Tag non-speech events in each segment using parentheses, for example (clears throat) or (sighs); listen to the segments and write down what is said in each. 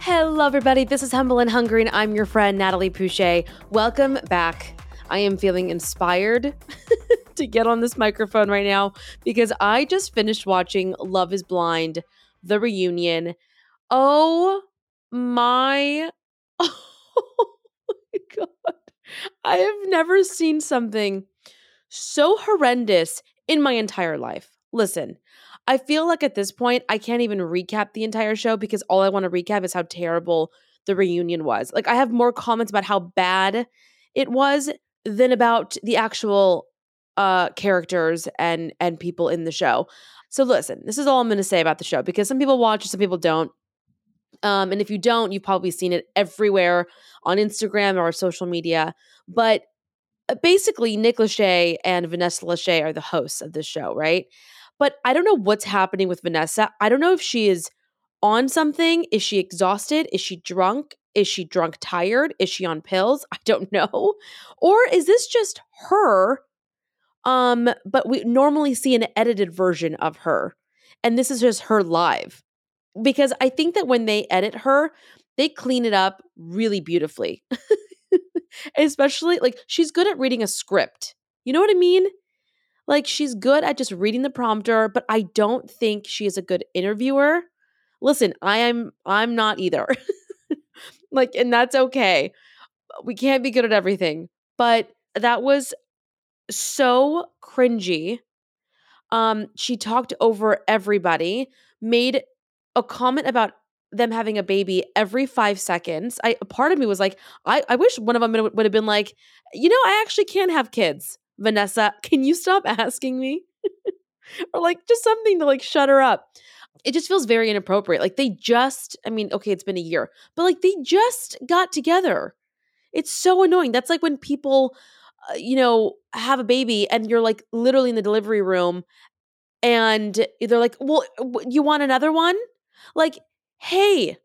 Hello, everybody. This is Humble and Hungry, and I'm your friend, Natalie Puche. Welcome back. I am feeling inspired (laughs) to get on this microphone right now because I just finished watching Love is Blind, the reunion. Oh my, (laughs) oh God. I have never seen something so horrendous in my entire life. Listen, I feel like at this point, I can't even recap the entire show because all I want to recap is how terrible the reunion was. Like, I have more comments about how bad it was than about the actual uh characters and and people in the show. So listen, this is all I'm going to say about the show because some people watch, some people don't. Um, and if you don't, you've probably seen it everywhere on Instagram or social media. But uh, basically, Nick Lachey and Vanessa Lachey are the hosts of this show, right? But I don't know what's happening with Vanessa. I don't know if she is on something. Is she exhausted? Is she drunk? Is she drunk tired? Is she on pills? (laughs) I don't know. Or is this just her? Um, but we normally see an edited version of her. And this is just her live. Because I think that when they edit her, they clean it up really beautifully. (laughs) Especially like she's good at reading a script. You know what I mean? Like she's good at just reading the prompter, but I don't think she is a good interviewer. Listen, I am I'm not either. (laughs) like and that's okay. We can't be good at everything. But that was so cringy. Um she talked over everybody, made a comment about them having a baby every five seconds. I part of me was like, I, I wish one of them would have been like, you know, I actually can have kids. Vanessa, can you stop (laughs) asking me? or like just something to like shut her up. It just feels very inappropriate. Like they just, I mean, okay, it's been a year, but like they just got together. It's so annoying. That's like when people, uh, you know, have a baby and you're like literally in the delivery room and they're like, well, you want another one? Like, hey,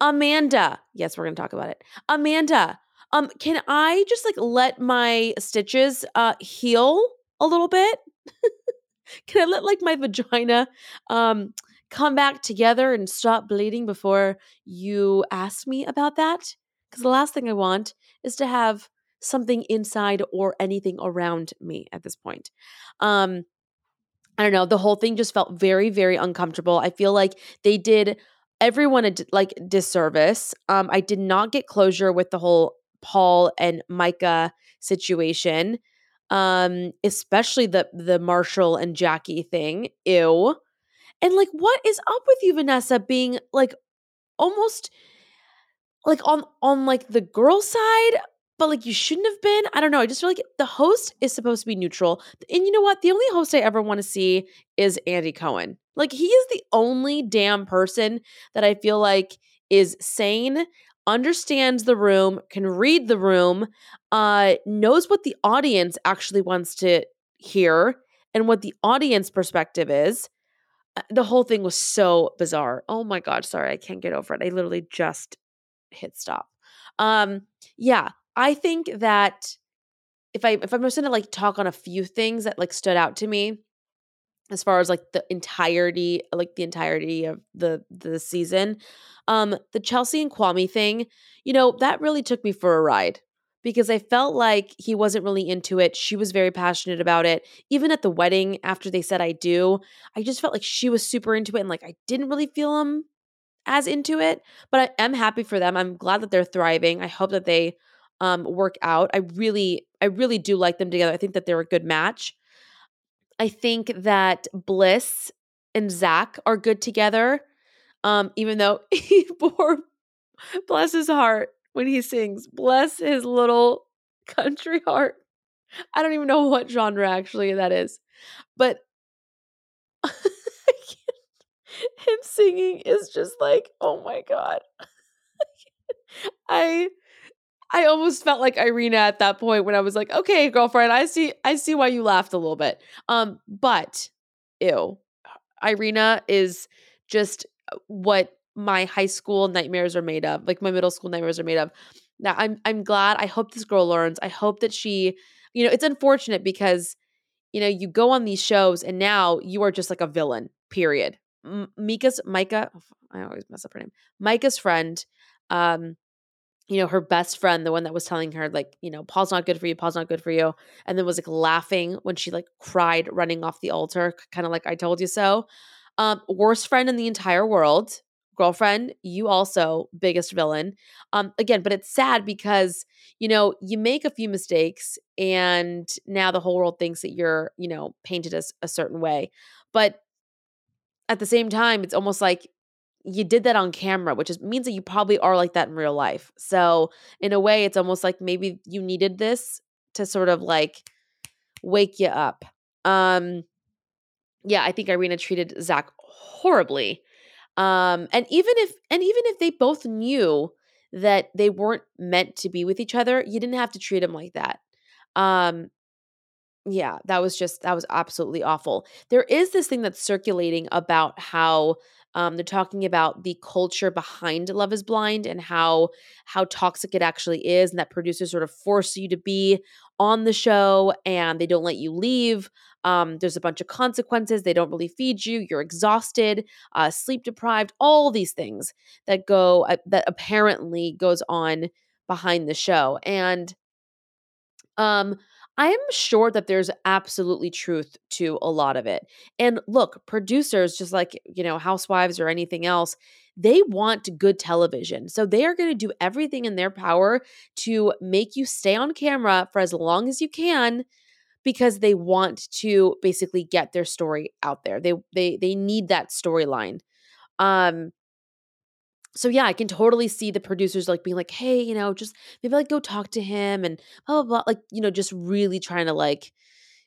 Amanda. Yes, we're going to talk about it. Amanda, um, can I just like let my stitches uh heal a little bit? (laughs) can I let like my vagina um come back together and stop bleeding before you ask me about that? Because the last thing I want is to have something inside or anything around me at this point. Um, I don't know. The whole thing just felt very, very uncomfortable. I feel like they did everyone a like disservice. Um, I did not get closure with the whole Paul and Micah situation. Um, especially the the Marshall and Jackie thing. Ew. And like what is up with you, Vanessa, being like almost like on on like the girl side, but like you shouldn't have been. I don't know. I just feel like the host is supposed to be neutral. And you know what? The only host I ever want to see is Andy Cohen. Like he is the only damn person that I feel like is sane understands the room, can read the room, uh, knows what the audience actually wants to hear and what the audience perspective is. Uh, the whole thing was so bizarre. Oh my god, sorry, I can't get over it. I literally just hit stop. Um, yeah, I think that if I if I'm just gonna like talk on a few things that like stood out to me, as far as like the entirety like the entirety of the the season um the chelsea and kwame thing you know that really took me for a ride because i felt like he wasn't really into it she was very passionate about it even at the wedding after they said i do i just felt like she was super into it and like i didn't really feel him as into it but i am happy for them i'm glad that they're thriving i hope that they um work out i really i really do like them together i think that they're a good match I think that Bliss and Zack are good together. Um, even though (laughs) he poor bless his heart when he sings, bless his little country heart. I don't even know what genre actually that is, but (laughs) him singing is just like, oh my god. (laughs) I I almost felt like Irina at that point when I was like, okay, girlfriend, I see I see why you laughed a little bit. Um, but ew. Irina is just uh, what my high school nightmares are made of, like my middle school nightmares are made of. now I'm I'm glad. I hope this girl learns. I hope that she, you know, it's unfortunate because you know, you go on these shows and now you are just like a villain. Period. M- Mika's Micah, I always mess up her name. Micah's friend um you know, her best friend, the one that was telling her, like, you know, Paul's not good for you, Paul's not good for you. And then was like laughing when she like cried running off the altar, kind of like, I told you so. Um, worst friend in the entire world, girlfriend, you also biggest villain. Um, again, but it's sad because, you know, you make a few mistakes and now the whole world thinks that you're, you know, painted as a certain way. But at the same time, it's almost like you did that on camera, which is, means that you probably are like that in real life. So, in a way, it's almost like maybe you needed this to sort of like wake you up. Um, yeah, I think Irina treated Zack horribly. Um, and even if and even if they both knew that they weren't meant to be with each other, you didn't have to treat him like that. Um, yeah, that was just that was absolutely awful. There is this thing that's circulating about how um, they're talking about the culture behind Love Is Blind and how how toxic it actually is, and that producers sort of force you to be on the show and they don't let you leave. Um, there's a bunch of consequences. They don't really feed you. You're exhausted, uh, sleep deprived. All these things that go uh, that apparently goes on behind the show, and um I am sure that there's absolutely truth to a lot of it. And look, producers, just like, you know, housewives or anything else, they want good television. So they are going to do everything in their power to make you stay on camera for as long as you can because they want to basically get their story out there. They they they need that storyline. Um so yeah, I can totally see the producers like being like, hey, you know, just maybe like go talk to him and blah blah blah. Like, you know, just really trying to like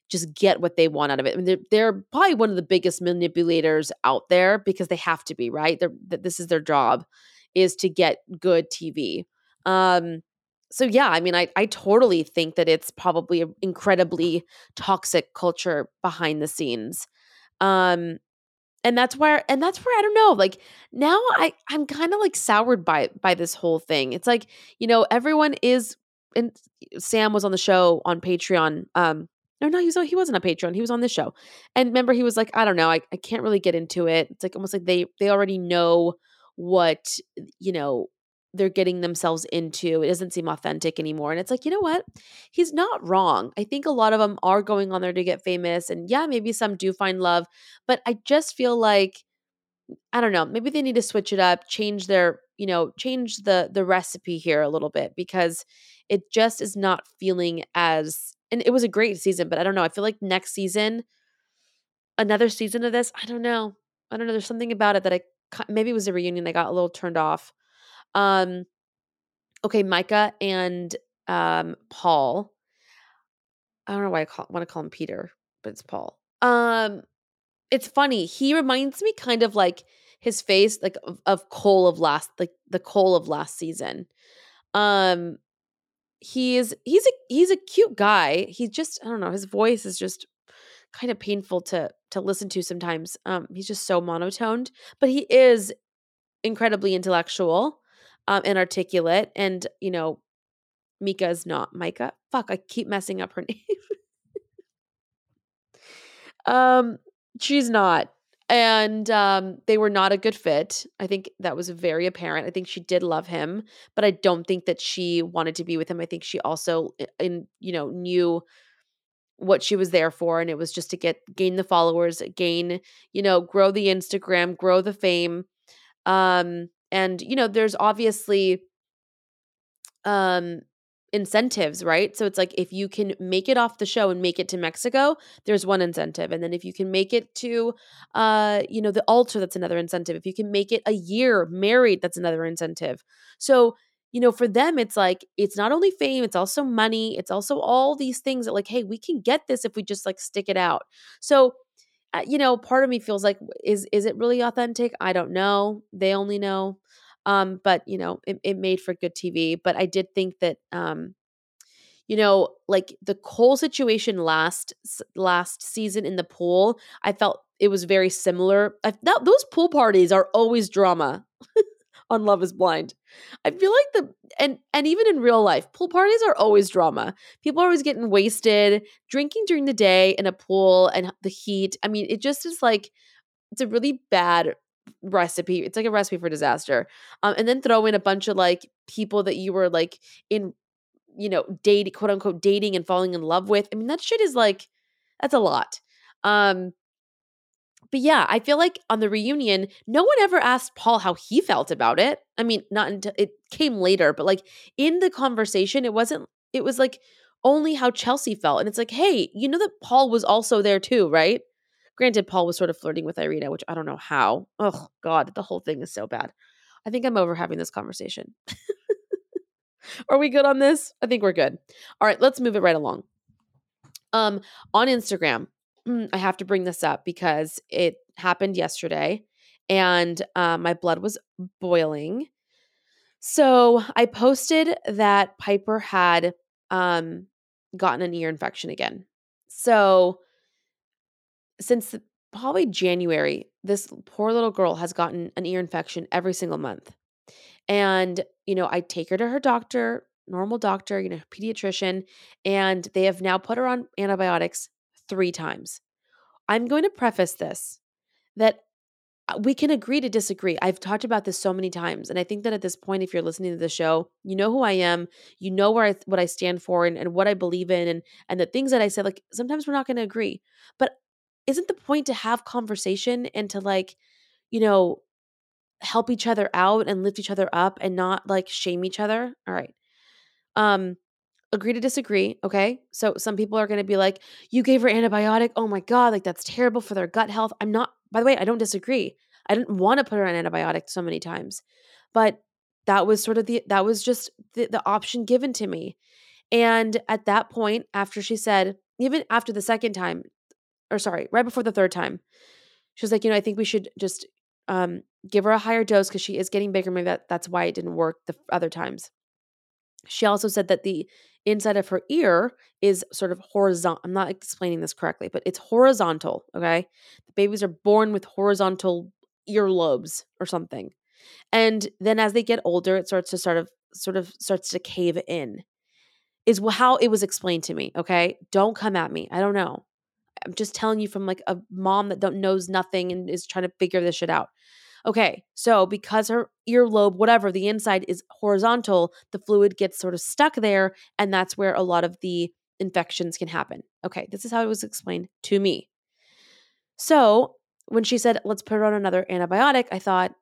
just get what they want out of it. I mean, they're, they're probably one of the biggest manipulators out there because they have to be, right? They're, this is their job is to get good TV. Um, so yeah, I mean, I, I totally think that it's probably an incredibly toxic culture behind the scenes. Um, and that's where and that's where I don't know like now I I'm kind of like soured by by this whole thing. It's like, you know, everyone is and Sam was on the show on Patreon um no, no, he was he wasn't on Patreon. He was on this show. And remember he was like, I don't know, I, I can't really get into it. It's like almost like they they already know what, you know, they're getting themselves into. It doesn't seem authentic anymore. And it's like, you know what? He's not wrong. I think a lot of them are going on there to get famous. And yeah, maybe some do find love. But I just feel like, I don't know, maybe they need to switch it up, change their, you know, change the the recipe here a little bit because it just is not feeling as and it was a great season, but I don't know. I feel like next season, another season of this, I don't know. I don't know. There's something about it that I maybe it was a reunion. I got a little turned off. Um, okay, Micah and um Paul. I don't know why I call, want to call him Peter, but it's Paul. Um, it's funny. He reminds me kind of like his face, like of, of Cole of last, like the Cole of last season. Um, he's he's a he's a cute guy. He's just I don't know. His voice is just kind of painful to to listen to sometimes. Um, he's just so monotoned, but he is incredibly intellectual um, and articulate. And, you know, Mika is not Micah. Fuck, I keep messing up her (laughs) name. um, she's not. And um, they were not a good fit. I think that was very apparent. I think she did love him, but I don't think that she wanted to be with him. I think she also, in you know, knew what she was there for, and it was just to get gain the followers, gain, you know, grow the Instagram, grow the fame. Um, and you know there's obviously um incentives right? So it's like if you can make it off the show and make it to mexico there's one incentive and then if you can make it to uh you know the altar that's another incentive. If you can make it a year married that's another incentive. So you know for them it's like it's not only fame it's also money it's also all these things that like hey we can get this if we just like stick it out. So you know, part of me feels like is is it really authentic? I don't know. They only know. Um, but you know, it, it made for good TV. But I did think that um, you know, like the Cole situation last last season in the pool, I felt it was very similar. I, that, those pool parties are always drama. (laughs) on Love is Blind. I feel like the and and even in real life, pool parties are always drama. People are always getting wasted, drinking during the day in a pool and the heat. I mean, it just is like it's a really bad recipe. It's like a recipe for disaster. Um, and then throw in a bunch of like people that you were like in, you know, dating, quote unquote, dating and falling in love with. I mean, that shit is like, that's a lot. Um, but yeah, I feel like on the reunion, no one ever asked Paul how he felt about it. I mean, not until it came later, but like in the conversation, it wasn't, it was like only how Chelsea felt. And it's like, hey, you know that Paul was also there too, right? Granted, Paul was sort of flirting with Irina, which I don't know how. Oh, God, the whole thing is so bad. I think I'm over having this conversation. (laughs) Are we good on this? I think we're good. All right, let's move it right along. Um, on Instagram, mm, I have to bring this up because it happened yesterday and uh, my blood was boiling. So I posted that Piper had um, gotten an ear infection again. So since probably January, this poor little girl has gotten an ear infection every single month. And, you know, I take her to her doctor, normal doctor, you know, pediatrician, and they have now put her on antibiotics three times. I'm going to preface this that uh, we can agree to disagree. I've talked about this so many times. And I think that at this point, if you're listening to the show, you know who I am, you know where I, what I stand for and, and what I believe in and, and the things that I say, like sometimes we're not going to agree, but isn't the point to have conversation and to like, you know, help each other out and lift each other up and not like shame each other? All right. Um, agree to disagree. Okay. So some people are going to be like, you gave her antibiotic. Oh my God. Like that's terrible for their gut health. I'm not, by the way, I don't disagree. I didn't want to put her on antibiotic so many times, but that was sort of the, that was just the, the option given to me. And at that point, after she said, even after the second time, or sorry, right before the third time, she was like, you know, I think we should just um, give her a higher dose because she is getting bigger. Maybe that, that's why it didn't work the other times. She also said that the inside of her ear is sort of horizontal. I'm not explaining this correctly, but it's horizontal. Okay. The babies are born with horizontal earlobes or something. And then as they get older, it starts to sort of sort of starts to cave in. Is how it was explained to me. Okay. Don't come at me. I don't know. I'm just telling you from like a mom that don't knows nothing and is trying to figure this shit out. Okay, so because her earlobe, whatever, the inside is horizontal, the fluid gets sort of stuck there, and that's where a lot of the infections can happen. Okay, this is how it was explained to me. So when she said, let's put her on another antibiotic, I thought,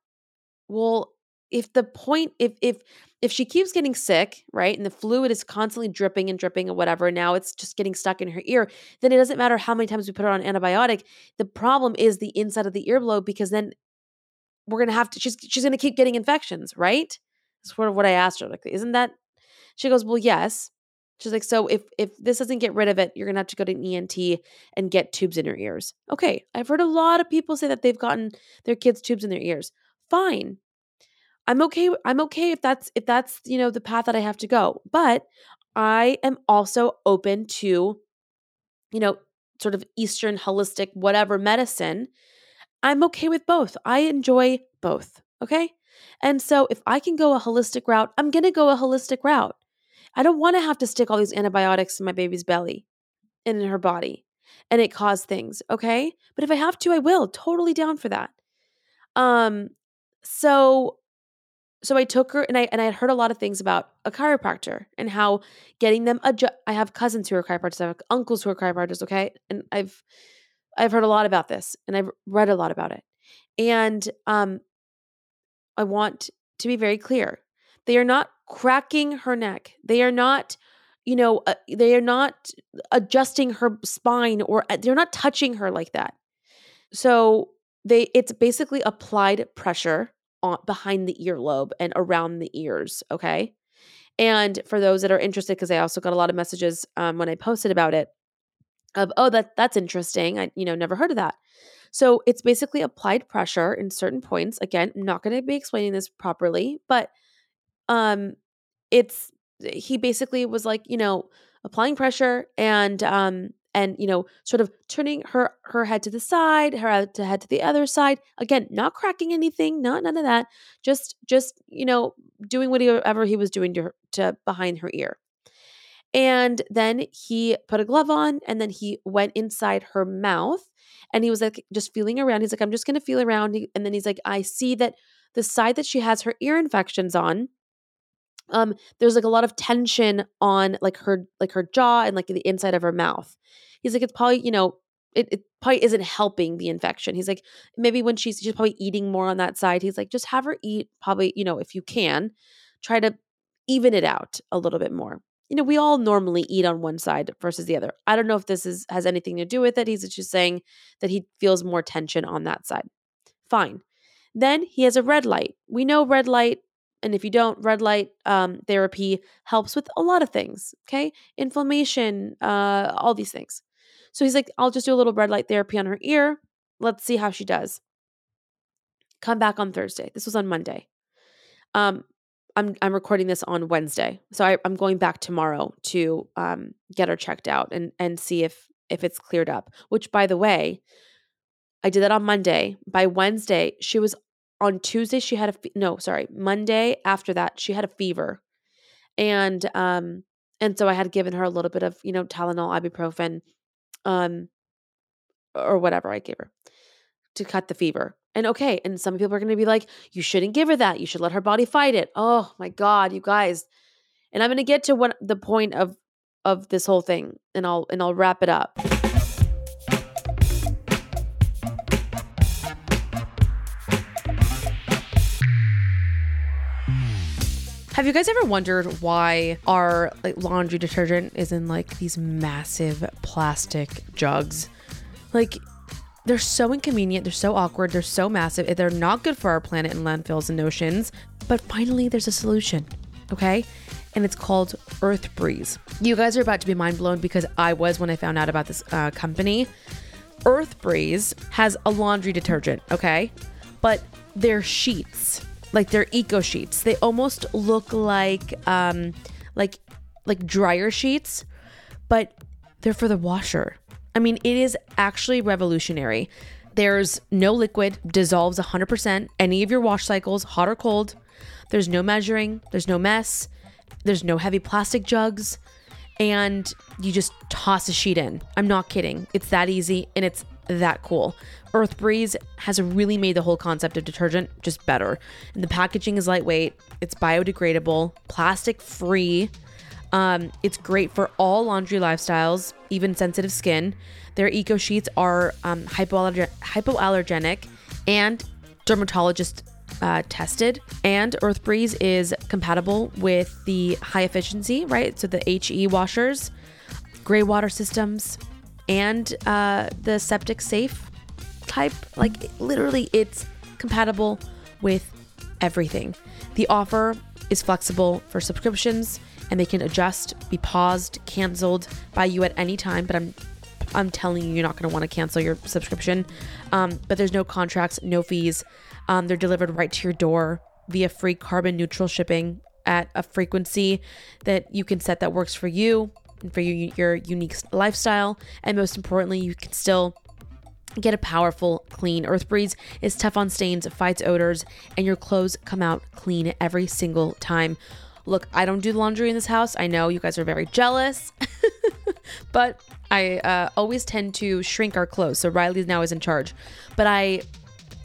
well, if the point if if if she keeps getting sick, right, and the fluid is constantly dripping and dripping and whatever, now it's just getting stuck in her ear, then it doesn't matter how many times we put her on antibiotic. The problem is the inside of the earlobe because then we're gonna have to she's she's gonna keep getting infections, right? That's sort of what I asked her. Like, isn't that she goes, Well, yes. She's like, so if if this doesn't get rid of it, you're gonna have to go to an ENT and get tubes in your ears. Okay. I've heard a lot of people say that they've gotten their kids tubes in their ears. Fine. I'm okay I'm okay if that's if that's, you know, the path that I have to go. But I am also open to you know, sort of eastern holistic whatever medicine. I'm okay with both. I enjoy both, okay? And so if I can go a holistic route, I'm going to go a holistic route. I don't want to have to stick all these antibiotics in my baby's belly and in her body and it cause things, okay? But if I have to, I will. Totally down for that. Um so so I took her and I and I had heard a lot of things about a chiropractor and how getting them adjust. I have cousins who are chiropractors, I have uncles who are chiropractors, okay? And I've I've heard a lot about this and I've read a lot about it. And um I want to be very clear. They are not cracking her neck. They are not you know, uh, they are not adjusting her spine or uh, they're not touching her like that. So they it's basically applied pressure on, behind the earlobe and around the ears. Okay. And for those that are interested, because I also got a lot of messages um, when I posted about it of, oh, that that's interesting. I, you know, never heard of that. So it's basically applied pressure in certain points. Again, I'm not going to be explaining this properly, but um, it's he basically was like, you know, applying pressure and um and you know sort of turning her her head to the side her head to head to the other side again not cracking anything not none of that just just you know doing whatever he was doing to her to behind her ear and then he put a glove on and then he went inside her mouth and he was like just feeling around. He's like i'm just going to feel around and then he's like i see that the side that she has her ear infections on um there's like a lot of tension on like her like her jaw and like the inside of her mouth. He's like it's probably you know it, it probably isn't helping the infection. He's like maybe when she's she's probably eating more on that side. He's like just have her eat probably you know if you can try to even it out a little bit more you know we all normally eat on one side versus the other i don't know if this is has anything to do with it he's just saying that he feels more tension on that side fine then he has a red light we know red light and if you don't, red light um, therapy helps with a lot of things, okay? Inflammation, uh, all these things. So he's like, I'll just do a little red light therapy on her ear. Let's see how she does. Come back on Thursday. This was on Monday. Um, I'm I'm recording this on Wednesday, so I, am going back tomorrow to um, get her checked out and and see if if it's cleared up. Which, by the way, I did that on Monday. By Wednesday, she was on Tuesday she had a fe- no, sorry, Monday after that she had a fever. And um and so I had given her a little bit of, you know, Tylenol, ibuprofen um or whatever I gave her to cut the fever. And okay, and some people are going to be like you shouldn't give her that. You should let her body fight it. Oh my god, you guys. And I'm going to get to what the point of of this whole thing and I'll and I'll wrap it up. Have you guys ever wondered why our like laundry detergent is in like these massive plastic jugs? Like they're so inconvenient, they're so awkward, they're so massive, they're not good for our planet and landfills and oceans. But finally there's a solution. Okay? And it's called Earth Breeze. You guys are about to be mind blown because I was when I found out about this uh, company. Earth Breeze has a laundry detergent, okay? But they're sheets like they're eco sheets. They almost look like um like like dryer sheets, but they're for the washer. I mean, it is actually revolutionary. There's no liquid, dissolves 100% any of your wash cycles, hot or cold. There's no measuring, there's no mess, there's no heavy plastic jugs, and you just toss a sheet in. I'm not kidding. It's that easy and it's that cool. Earth Breeze has really made the whole concept of detergent just better. And the packaging is lightweight, it's biodegradable, plastic free. Um, it's great for all laundry lifestyles, even sensitive skin. Their eco sheets are um, hypoallergen- hypoallergenic and dermatologist uh, tested. And Earth Breeze is compatible with the high efficiency, right? So the HE washers, gray water systems, and uh, the septic safe type. Like literally, it's compatible with everything. The offer is flexible for subscriptions and they can adjust, be paused, canceled by you at any time. But I'm I'm telling you, you're not going to want to cancel your subscription. Um, but there's no contracts, no fees. Um, they're delivered right to your door via free carbon neutral shipping at a frequency that you can set that works for you and for you, your unique lifestyle. And most importantly, you can still get a powerful, clean Earth Breeze is tough on stains, fights odors, and your clothes come out clean every single time. Look, I don't do laundry in this house. I know you guys are very jealous, (laughs) but I uh, always tend to shrink our clothes. So Riley now is in charge. But I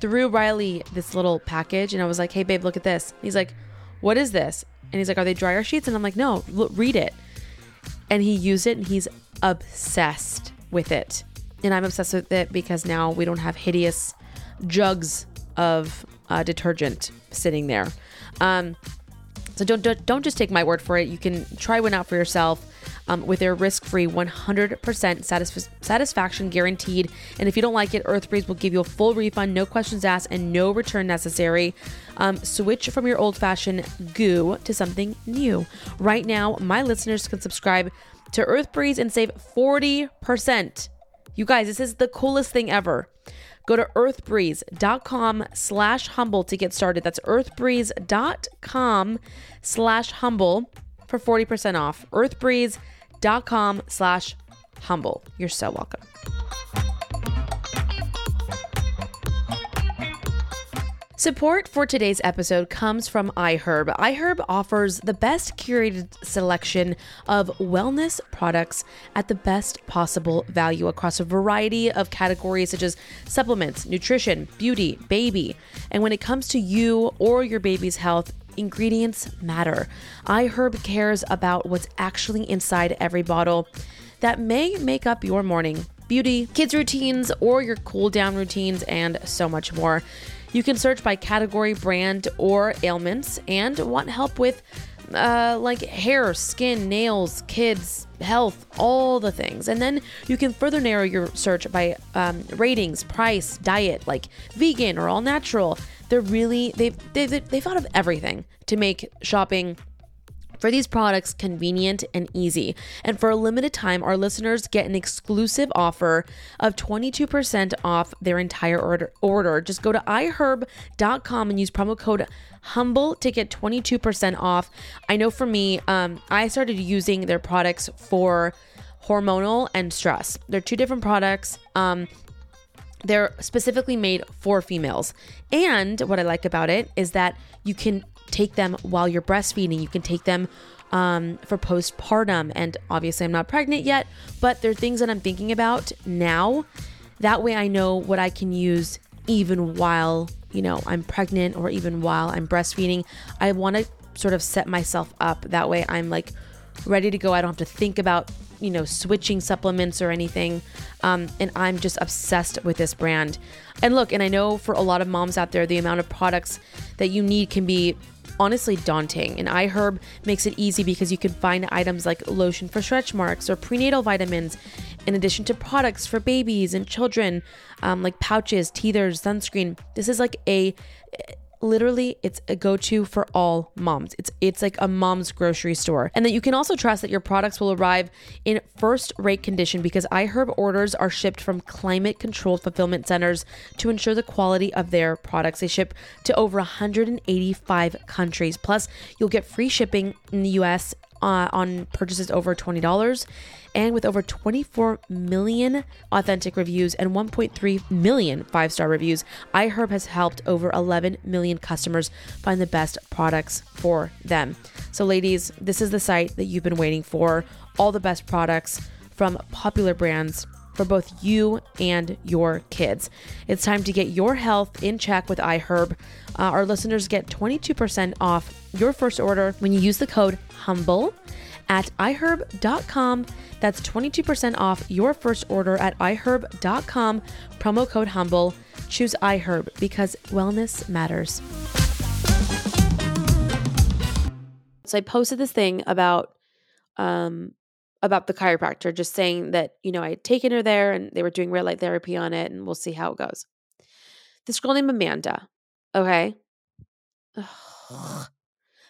threw Riley this little package and I was like, hey, babe, look at this. He's like, what is this? And he's like, are they dryer sheets? And I'm like, no, look, read it and he used it and he's obsessed with it. And I'm obsessed with it because now we don't have hideous jugs of uh, detergent sitting there. Um, so don't, don't, don't just take my word for it. You can try one out for yourself um, with their risk-free 100% satisf- satisfaction guaranteed. And if you don't like it, EarthBreeze will give you a full refund, no questions asked, and no return necessary. Um, switch from your old-fashioned goo to something new. Right now, my listeners can subscribe to EarthBreeze and save 40%. You guys, this is the coolest thing ever. Go to earthbreeze.com slash humble to get started. That's earthbreeze.com slash humble for 40% off. Earthbreeze.com slash humble. You're so welcome. Support for today's episode comes from iHerb. iHerb offers the best curated selection of wellness products at the best possible value across a variety of categories such as supplements, nutrition, beauty, baby. And when it comes to you or your baby's health, ingredients matter. iHerb cares about what's actually inside every bottle that may make up your morning beauty, kids' routines, or your cool down routines, and so much more. You can search by category, brand, or ailments and want help with uh, like hair, skin, nails, kids, health, all the things. And then you can further narrow your search by um, ratings, price, diet, like vegan or all natural. They're really, they've, they've, they've thought of everything to make shopping for these products convenient and easy. And for a limited time, our listeners get an exclusive offer of 22% off their entire order. order. Just go to iherb.com and use promo code humble to get 22% off. I know for me, um, I started using their products for hormonal and stress. They're two different products. Um, they're specifically made for females. And what I like about it is that you can take them while you're breastfeeding. You can take them um, for postpartum. And obviously, I'm not pregnant yet, but there are things that I'm thinking about now. That way, I know what I can use even while, you know, I'm pregnant or even while I'm breastfeeding. I want to sort of set myself up. That way, I'm like ready to go. I don't have to think about, you know, switching supplements or anything. Um, and I'm just obsessed with this brand. And look, and I know for a lot of moms out there, the amount of products that you need can be honestly daunting. And iHerb makes it easy because you can find items like lotion for stretch marks or prenatal vitamins, in addition to products for babies and children, um, like pouches, teethers, sunscreen. This is like a literally it's a go-to for all moms. It's it's like a mom's grocery store. And that you can also trust that your products will arrive in first-rate condition because iHerb orders are shipped from climate-controlled fulfillment centers to ensure the quality of their products. They ship to over 185 countries. Plus, you'll get free shipping in the US uh, on purchases over $20. And with over 24 million authentic reviews and 1.3 million five star reviews, iHerb has helped over 11 million customers find the best products for them. So, ladies, this is the site that you've been waiting for. All the best products from popular brands for both you and your kids. It's time to get your health in check with iHerb. Uh, our listeners get 22% off your first order when you use the code HUMBLE at iherb.com. That's 22% off your first order at iherb.com. Promo code HUMBLE. Choose iHerb because wellness matters. So I posted this thing about um about the chiropractor just saying that, you know, I had taken her there and they were doing red light therapy on it and we'll see how it goes. This girl named Amanda, okay?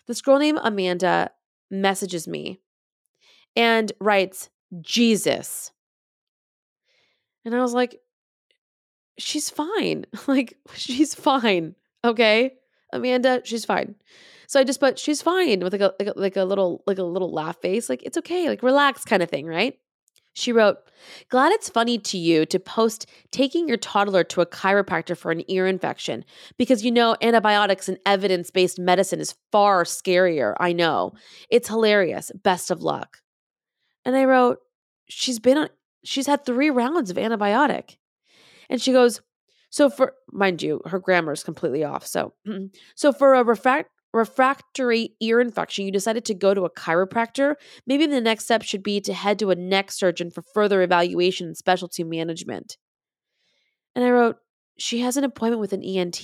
This girl named Amanda messages me and writes, Jesus. And I was like, she's fine. (laughs) Like, (laughs) she's fine. Okay. Amanda, she's fine. So I just put, she's fine with like a, like a, like a little, like a little laugh face. Like, it's okay. Like, relax kind of thing. Right. She wrote, Glad it's funny to you to post taking your toddler to a chiropractor for an ear infection because you know antibiotics and evidence based medicine is far scarier. I know. It's hilarious. Best of luck. And I wrote, She's been on, she's had three rounds of antibiotic. And she goes, So for, mind you, her grammar is completely off. So, (clears throat) so for a refract, refractory ear infection, you decided to go to a chiropractor, maybe the next step should be to head to a neck surgeon for further evaluation and specialty management. And I wrote, She has an appointment with an ENT.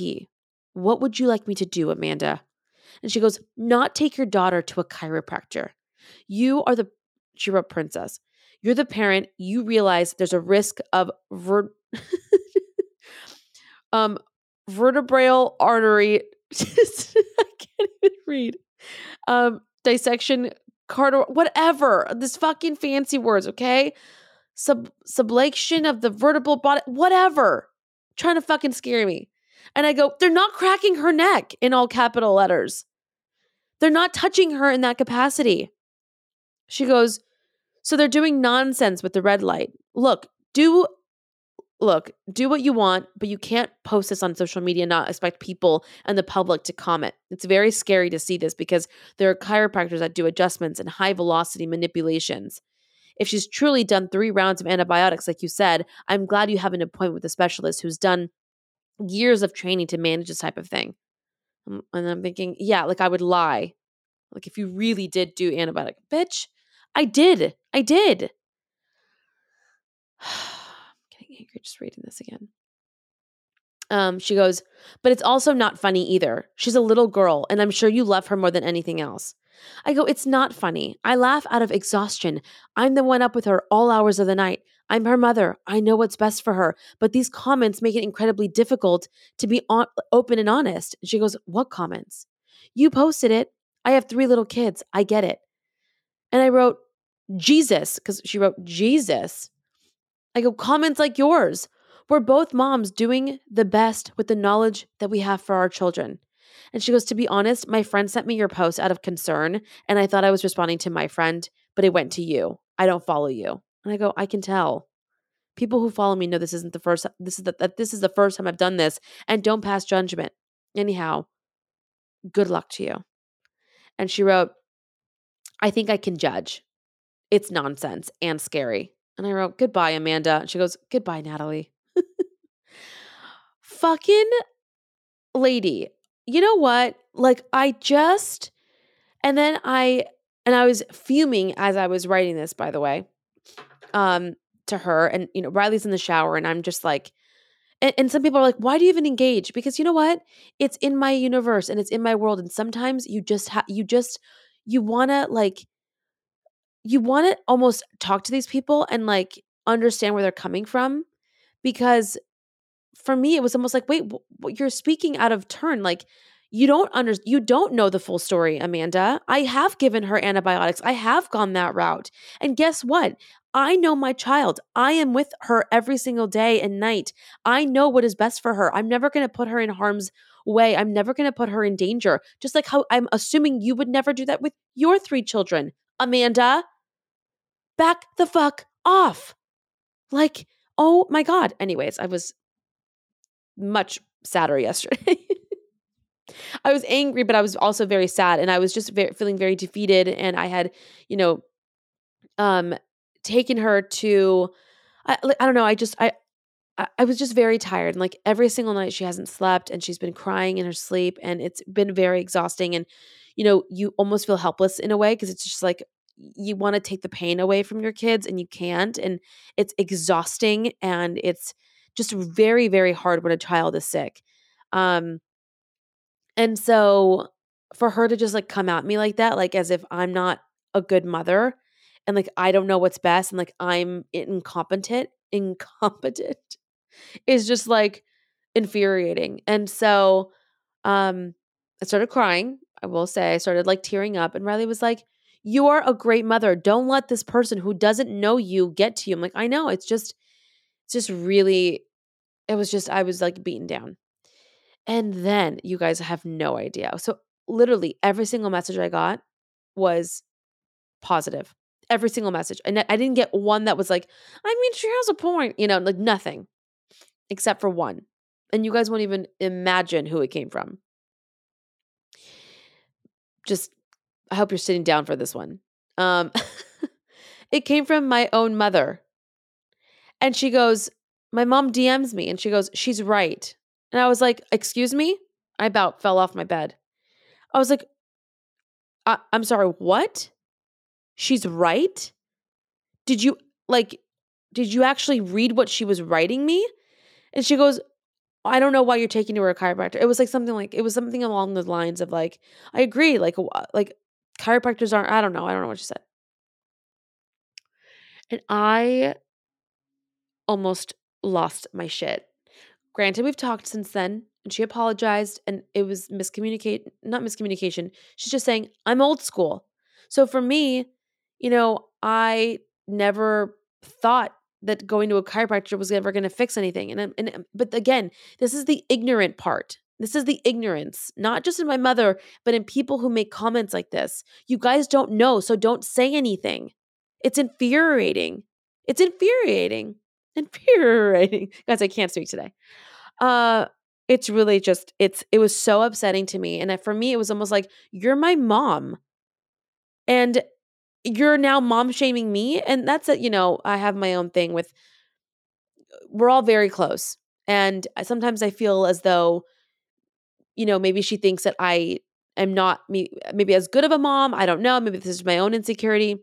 What would you like me to do, Amanda? And she goes, Not take your daughter to a chiropractor. You are the, she wrote, Princess. You're the parent. You realize there's a risk of ver- (laughs) um, vertebral artery (laughs) (laughs) can't even read. Um, dissection, carter, whatever. This fucking fancy words, okay? Sub sublation of the vertebral body, whatever. Trying to fucking scare me. And I go, they're not cracking her neck in all capital letters. They're not touching her in that capacity. She goes, So they're doing nonsense with the red light. Look, do look, do what you want, but you can't post this on social media and not expect people and the public to comment. It's very scary to see this because there are chiropractors that do adjustments and high velocity manipulations. If she's truly done three rounds of antibiotics, like you said, I'm glad you have an appointment with a specialist who's done years of training to manage this type of thing. Um, and I'm thinking, yeah, like I would lie. Like if you really did do antibiotic, bitch, I did. I did. (sighs) (sighs) angry just reading this again. Um, she goes, but it's also not funny either. She's a little girl, and I'm sure you love her more than anything else. I go, it's not funny. I laugh out of exhaustion. I'm the one up with her all hours of the night. I'm her mother. I know what's best for her. But these comments make it incredibly difficult to be on- open and honest. She goes, What comments? You posted it. I have three little kids. I get it. And I wrote, Jesus, because she wrote, Jesus. I go, comments like yours. We're both moms doing the best with the knowledge that we have for our children. And she goes, To be honest, my friend sent me your post out of concern, and I thought I was responding to my friend, but it went to you. I don't follow you. And I go, I can tell. People who follow me know this isn't the first this is the, that this is the first time I've done this and don't pass judgment. Anyhow, good luck to you. And she wrote, I think I can judge. It's nonsense and scary. And I wrote, Goodbye, Amanda. And she goes, Goodbye, Natalie. Fucking lady. You know what? Like, I just, and then I, and I was fuming as I was writing this, by the way, um, to her. And, you know, Riley's in the shower, and I'm just like, and, and some people are like, why do you even engage? Because you know what? It's in my universe and it's in my world. And sometimes you just have, you just, you want to like, you want to almost talk to these people and like understand where they're coming from because for me it was almost like wait you're speaking out of turn like you don't under you don't know the full story amanda. I have given her antibiotics. I have gone that route. And guess what? I know my child. I am with her every single day and night. I know what is best for her. I'm never going to put her in harm's way. I'm never going to put her in danger. Just like how i'm assuming you would never do that with your three children amanda back the fuck off. Like, oh my God. Anyways, I was much sadder yesterday. (laughs) I was angry, but I was also very sad. And I was just very, feeling very defeated. And I had, you know, um, taken her to, I, I don't know, I just, I, I was just very tired. And like every single night she hasn't slept and she's been crying in her sleep and it's been very exhausting. And, you know, you almost feel helpless in a way because it's just like, you want to take the pain away from your kids and you can't and it's exhausting and it's just very very hard when a child is sick. Um and so for her to just like come at me like that like as if i'm not a good mother and like i don't know what's best and like i'm incompetent incompetent (laughs) is just like infuriating. And so um i started crying i will say i started like tearing up and riley was like you are a great mother. Don't let this person who doesn't know you get to you. I'm like, I know. It's just, it's just really, it was just, I was like beaten down. And then you guys have no idea. So literally every single message I got was positive. Every single message. And I didn't get one that was like, I mean, she has a point, you know, like nothing except for one. And you guys won't even imagine who it came from. Just I hope you're sitting down for this one. Um, (laughs) it came from my own mother. And she goes, My mom DMs me and she goes, She's right. And I was like, Excuse me? I about fell off my bed. I was like, I- I'm sorry, what? She's right? Did you, like, did you actually read what she was writing me? And she goes, I don't know why you're taking her to a chiropractor. It was like something like it was something along the lines of like, I agree, like like chiropractors aren't, I don't know. I don't know what she said. And I almost lost my shit. Granted, we've talked since then and she apologized and it was miscommunicate not miscommunication. She's just saying, I'm old school. So for me, you know, I never thought that going to a chiropractor was ever going to fix anything. And, and but again, this is the ignorant part. This is the ignorance, not just in my mother, but in people who make comments like this. You guys don't know, so don't say anything. It's infuriating. It's infuriating. (laughs) Infuriating. Guys, I can't speak today. Uh it's really just it's it was so upsetting to me and for me it was almost like you're my mom and you're now mom shaming me and that's it, you know i have my own thing with we're all very close and sometimes i feel as though you know maybe she thinks that i am not me uh, maybe as good of a mom i don't know maybe this is my own insecurity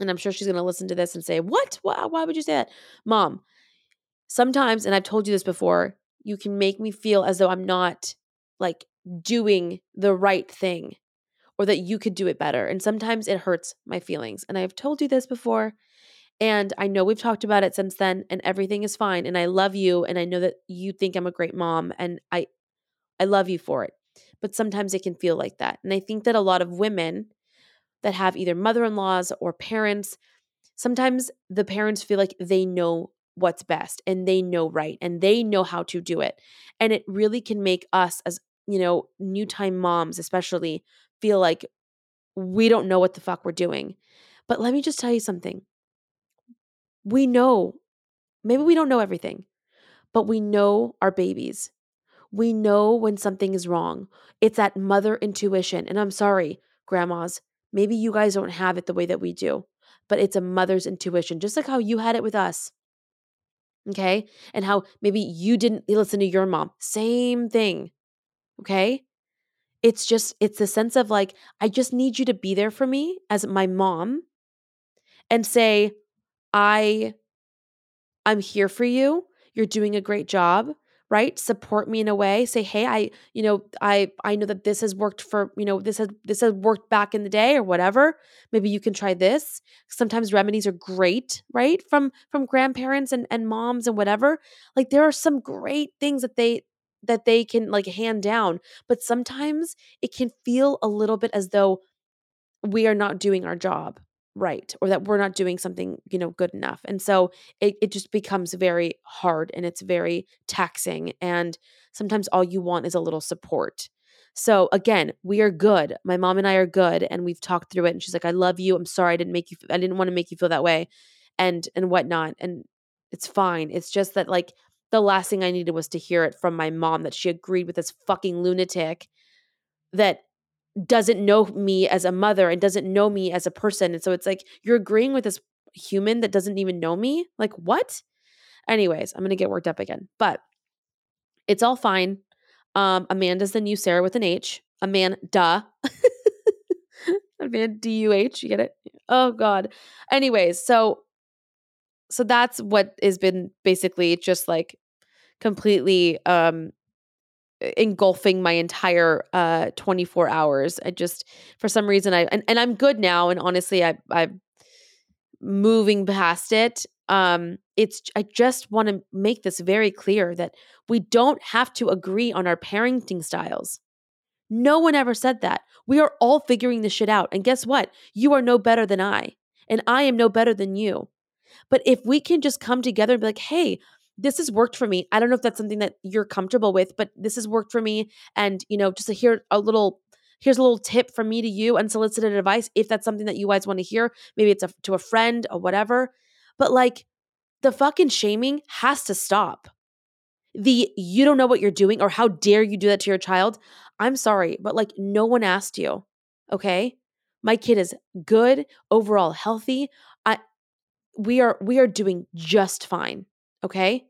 and i'm sure she's going to listen to this and say what why, why would you say that mom sometimes and i've told you this before you can make me feel as though i'm not like doing the right thing or that you could do it better. And sometimes it hurts my feelings. And I've told you this before. And I know we've talked about it since then and everything is fine and I love you and I know that you think I'm a great mom and I I love you for it. But sometimes it can feel like that. And I think that a lot of women that have either mother-in-laws or parents sometimes the parents feel like they know what's best and they know right and they know how to do it. And it really can make us as, you know, new time moms especially feel like we don't know what the fuck we're doing. But let me just tell you something. We know, maybe we don't know everything, but we know our babies. We know when something is wrong. It's that mother intuition. And I'm sorry, grandmas, maybe you guys don't have it the way that we do, but it's a mother's intuition, just like how you had it with us. Okay. And how maybe you didn't listen to your mom. Same thing. Okay it's just it's the sense of like i just need you to be there for me as my mom and say i i'm here for you you're doing a great job right? Support me in a way. Say hey i you know i i know that this has worked for you know this has this has worked back in the day or whatever. Maybe you can try this. Sometimes remedies are great right from from grandparents and and moms and whatever. Like there are some great things that they that they can like hand down. But sometimes it can feel a little bit as though we are not doing our job right or that we're not doing something you know good enough and so it, it just becomes very hard and it's very taxing and sometimes all you want is a little support. So again we are good. My mom and i are good and we've talked through it and she's like i love you. I'm sorry i didn't make you i didn't want to make you feel that way and and whatnot and it's fine. It's just that like the last thing I needed was to hear it from my mom that she agreed with this fucking lunatic that doesn't know me as a mother and doesn't know me as a person. And so it's like you're agreeing with this human that doesn't even know me? Like what? Anyways, I'm going to get worked up again. But it's all fine. Um Amanda's the new Sarah with an H. Amanda. (laughs) Amanda D U H, you get it? Oh god. Anyways, so so that's what has been basically just like completely um engulfing my entire uh 24 hours. I just for some reason i and, and i'm good now and honestly i i'm moving past it um it's i just want to make this very clear that we don't have to agree on our parenting styles. No one ever said that. We are all figuring this shit out and guess what? You are no better than i and i am no better than you. But if we can just come together and be like hey this has worked for me. I don't know if that's something that you're comfortable with, but this has worked for me. And, you know, just to hear a little here's a little tip from me to you unsolicited advice if that's something that you guys want to hear maybe it's a, to a friend or whatever. But like the fucking shaming has to stop. The you don't know what you're doing or how dare you do that to your child? I'm sorry but like no one asked you okay? My kid is good overall healthy. I we are we are doing just fine okay?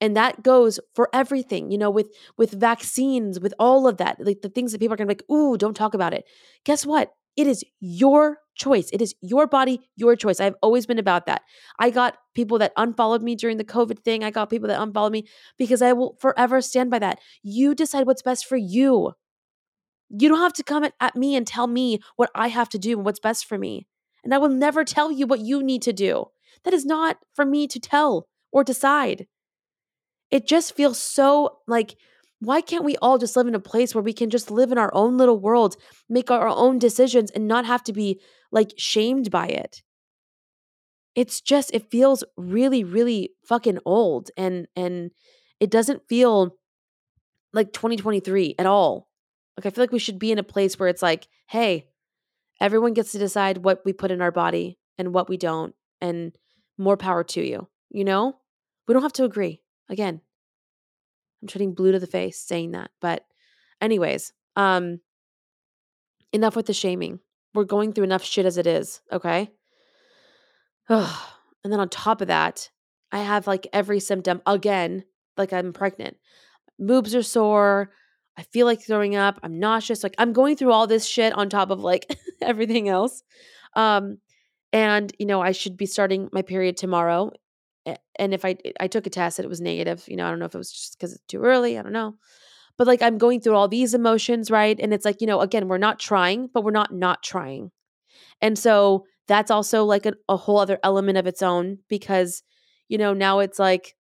And that goes for everything you know with with vaccines with all of that like the things that people are gonna be like ooh don't talk about it. Guess what? It is your choice. It is your body your choice. I've always been about that. I got people that unfollowed me during the covid thing. I got people that unfollowed me because i will forever stand by that. You decide what's best for you. You don't have to come at, at me and tell me what i have to do and what's best for me. And i will never tell you what you need to do. That is not for me to tell or decide. It just feels so like, why can't we all just live in a place where we can just live in our own little world, make our own decisions, and not have to be like shamed by it? It's just, it feels really, really fucking old. And, and, it doesn't feel like 2023 at all. Like, I feel like we should be in a place where it's like, hey, everyone gets to decide what we put in our body. and what we don't and more power to you you know we don't have to agree again. I'm turning blue to the face saying that but anyways um enough with the shaming. We're going through enough shit as it is okay? Ugh. (sighs) and then on top of that i have like every symptom again like i'm pregnant. Boobs are sore. I feel like throwing up. I'm nauseous. Like i'm going through all this shit on top of like (laughs) everything else. Um and you know i should be starting my period tomorrow and if i i took a test and it was negative you know i don't know if it was just because it's too early i don't know. But like i'm going through all these emotions right? And it's like you know again we're not trying but we're not not trying. And so that's also like a, a whole other element of its own because you know now it's like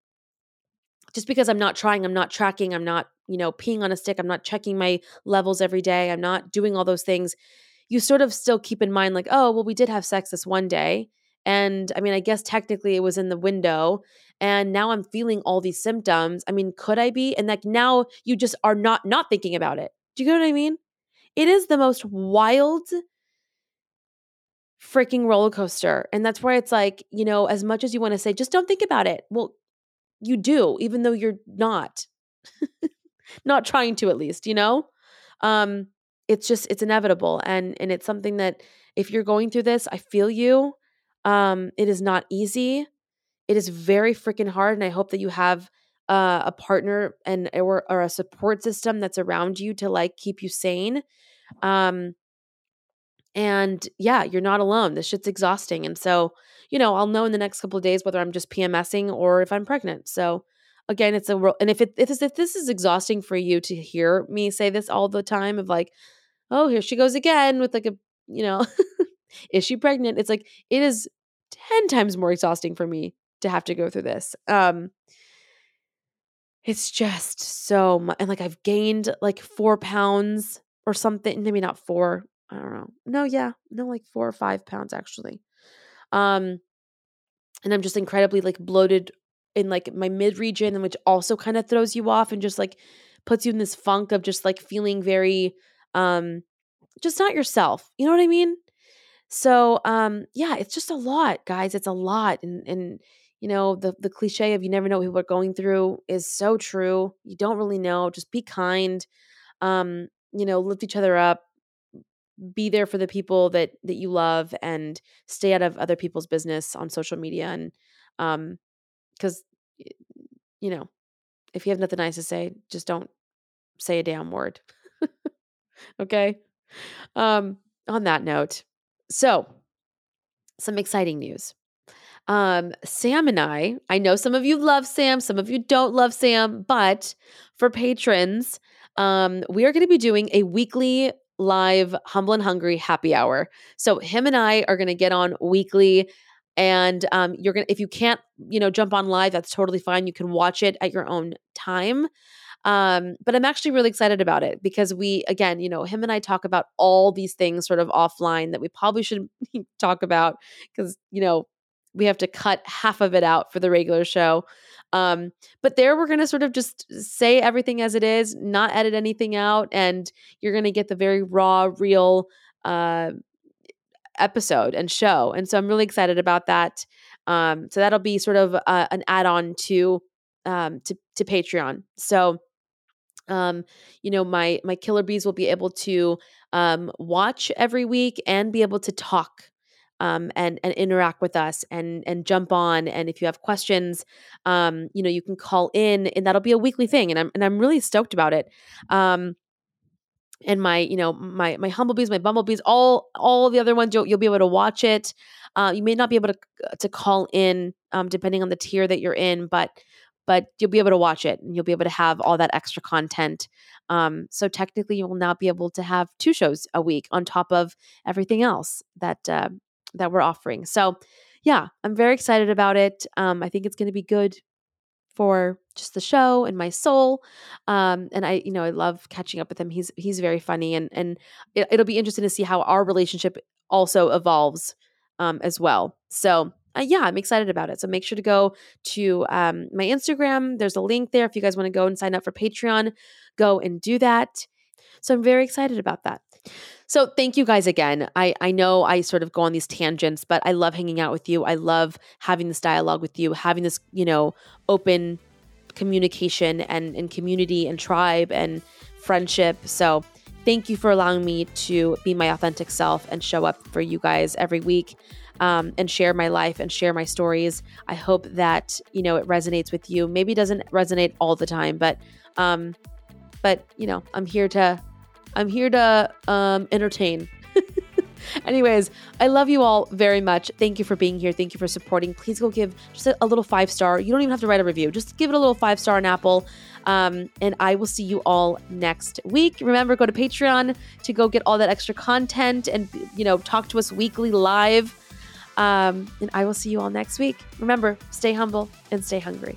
just because i'm not trying i'm not tracking i'm not you know peeing on a stick i'm not checking my levels every day i'm not doing all those things you sort of still keep in mind like oh well we did have sex this one day and i mean i guess technically it was in the window and now i'm feeling all these symptoms. I mean could i be? And like now you just are not not thinking about it. Do you get what i mean? It is the most wild freaking roller coaster and that's where it's like you know as much as you want to say just don't think about it. Well you do even though you're not. (laughs) Not trying to at least you know? Um it's just it's inevitable and and it's something that if you're going through this i feel you um it is not easy. It is very freaking hard and i hope that you have uh, a partner and or, or a support system that's around you to like keep you sane um and yeah you're not alone. This shit's exhausting and so you know i'll know in the next couple of days whether i'm just pmsing or if i'm pregnant so again it's a and if it if this, if this is exhausting for you to hear me say this all the time of like oh here she goes again with like a you know (laughs) is she pregnant it's like it is 10 times more exhausting for me to have to go through this um it's just so much and like i've gained like four pounds or something maybe not four I don't know. No, yeah. No, like four or five pounds actually. Um, and I'm just incredibly like bloated in like my mid region, which also kind of throws you off and just like puts you in this funk of just like feeling very um just not yourself. You know what I mean? So um yeah, it's just a lot, guys. It's a lot. And and you know, the the cliche of you never know what people are going through is so true. You don't really know. Just be kind. Um, you know, lift each other up be there for the people that that you love and stay out of other people's business on social media and um because you know if you have nothing nice to say just don't say a damn word (laughs) okay um on that note so some exciting news. Um sam and i i know some of you love sam some of you don't love sam but for patrons um we are going to be doing a weekly live Humble and Hungry happy hour. So him and I are going to get on weekly and um, you're gonna if you can't you know jump on live that's totally fine. You can watch it at your own time um, but i'm actually really excited about it because we again you know him and i talk about all these things sort of offline that we probably should (laughs) talk about because you know we have to cut half of it out for the regular show um, but there we're going to sort of just say everything as it is, not edit anything out, and you're going to get the very raw, real uh, episode and show. And so I'm really excited about that. Um, so that'll be sort of uh, an add-on to um, to to Patreon. So um, you know, my my killer bees will be able to um, watch every week and be able to talk um, and and interact with us and and jump on. And if you have questions, um, you know, you can call in, and that'll be a weekly thing. And I'm and I'm really stoked about it. Um, and my you know my my humblebees, my bumblebees, all all the other ones, you'll you'll be able to watch it. Uh, you may not be able to to call in, um, depending on the tier that you're in, but but you'll be able to watch it and you'll be able to have all that extra content. Um, so technically, you will now be able to have two shows a week on top of everything else that uh, that we're offering. So, yeah, I'm very excited about it. Um, I think it's going to be good for just the show and my soul. Um, and I, you know, I love catching up with him. He's he's very funny, and and it, will be interesting to see how our relationship also evolves um, as well. So. Uh, yeah, I'm excited about it. So make sure to go to um, my Instagram. There's a link there if you guys want to go and sign up for Patreon. Go and do that. So I'm very excited about that. So thank you guys again. I, I know I sort of go on these tangents, but I love hanging out with you. I love having this dialogue with you, having this, you know, open communication and, and community and tribe and friendship. So thank you for allowing me to be my authentic self and show up for you guys every week um, and share my life and share my stories. I hope that, you know, it resonates with you. Maybe it doesn't resonate all the time, but um, but you know, I'm here to I'm here to um, entertain. (laughs) Anyways, I love you all very much. Thank you for being here. Thank you for supporting. Please go give just a, a little five star. You don't even have to write a review. Just give it a little five star on Apple. Um, and I will see you all next week. Remember, go to Patreon to go get all that extra content and you know talk to us weekly live. Um, and I will see you all next week. Remember, stay humble and stay hungry.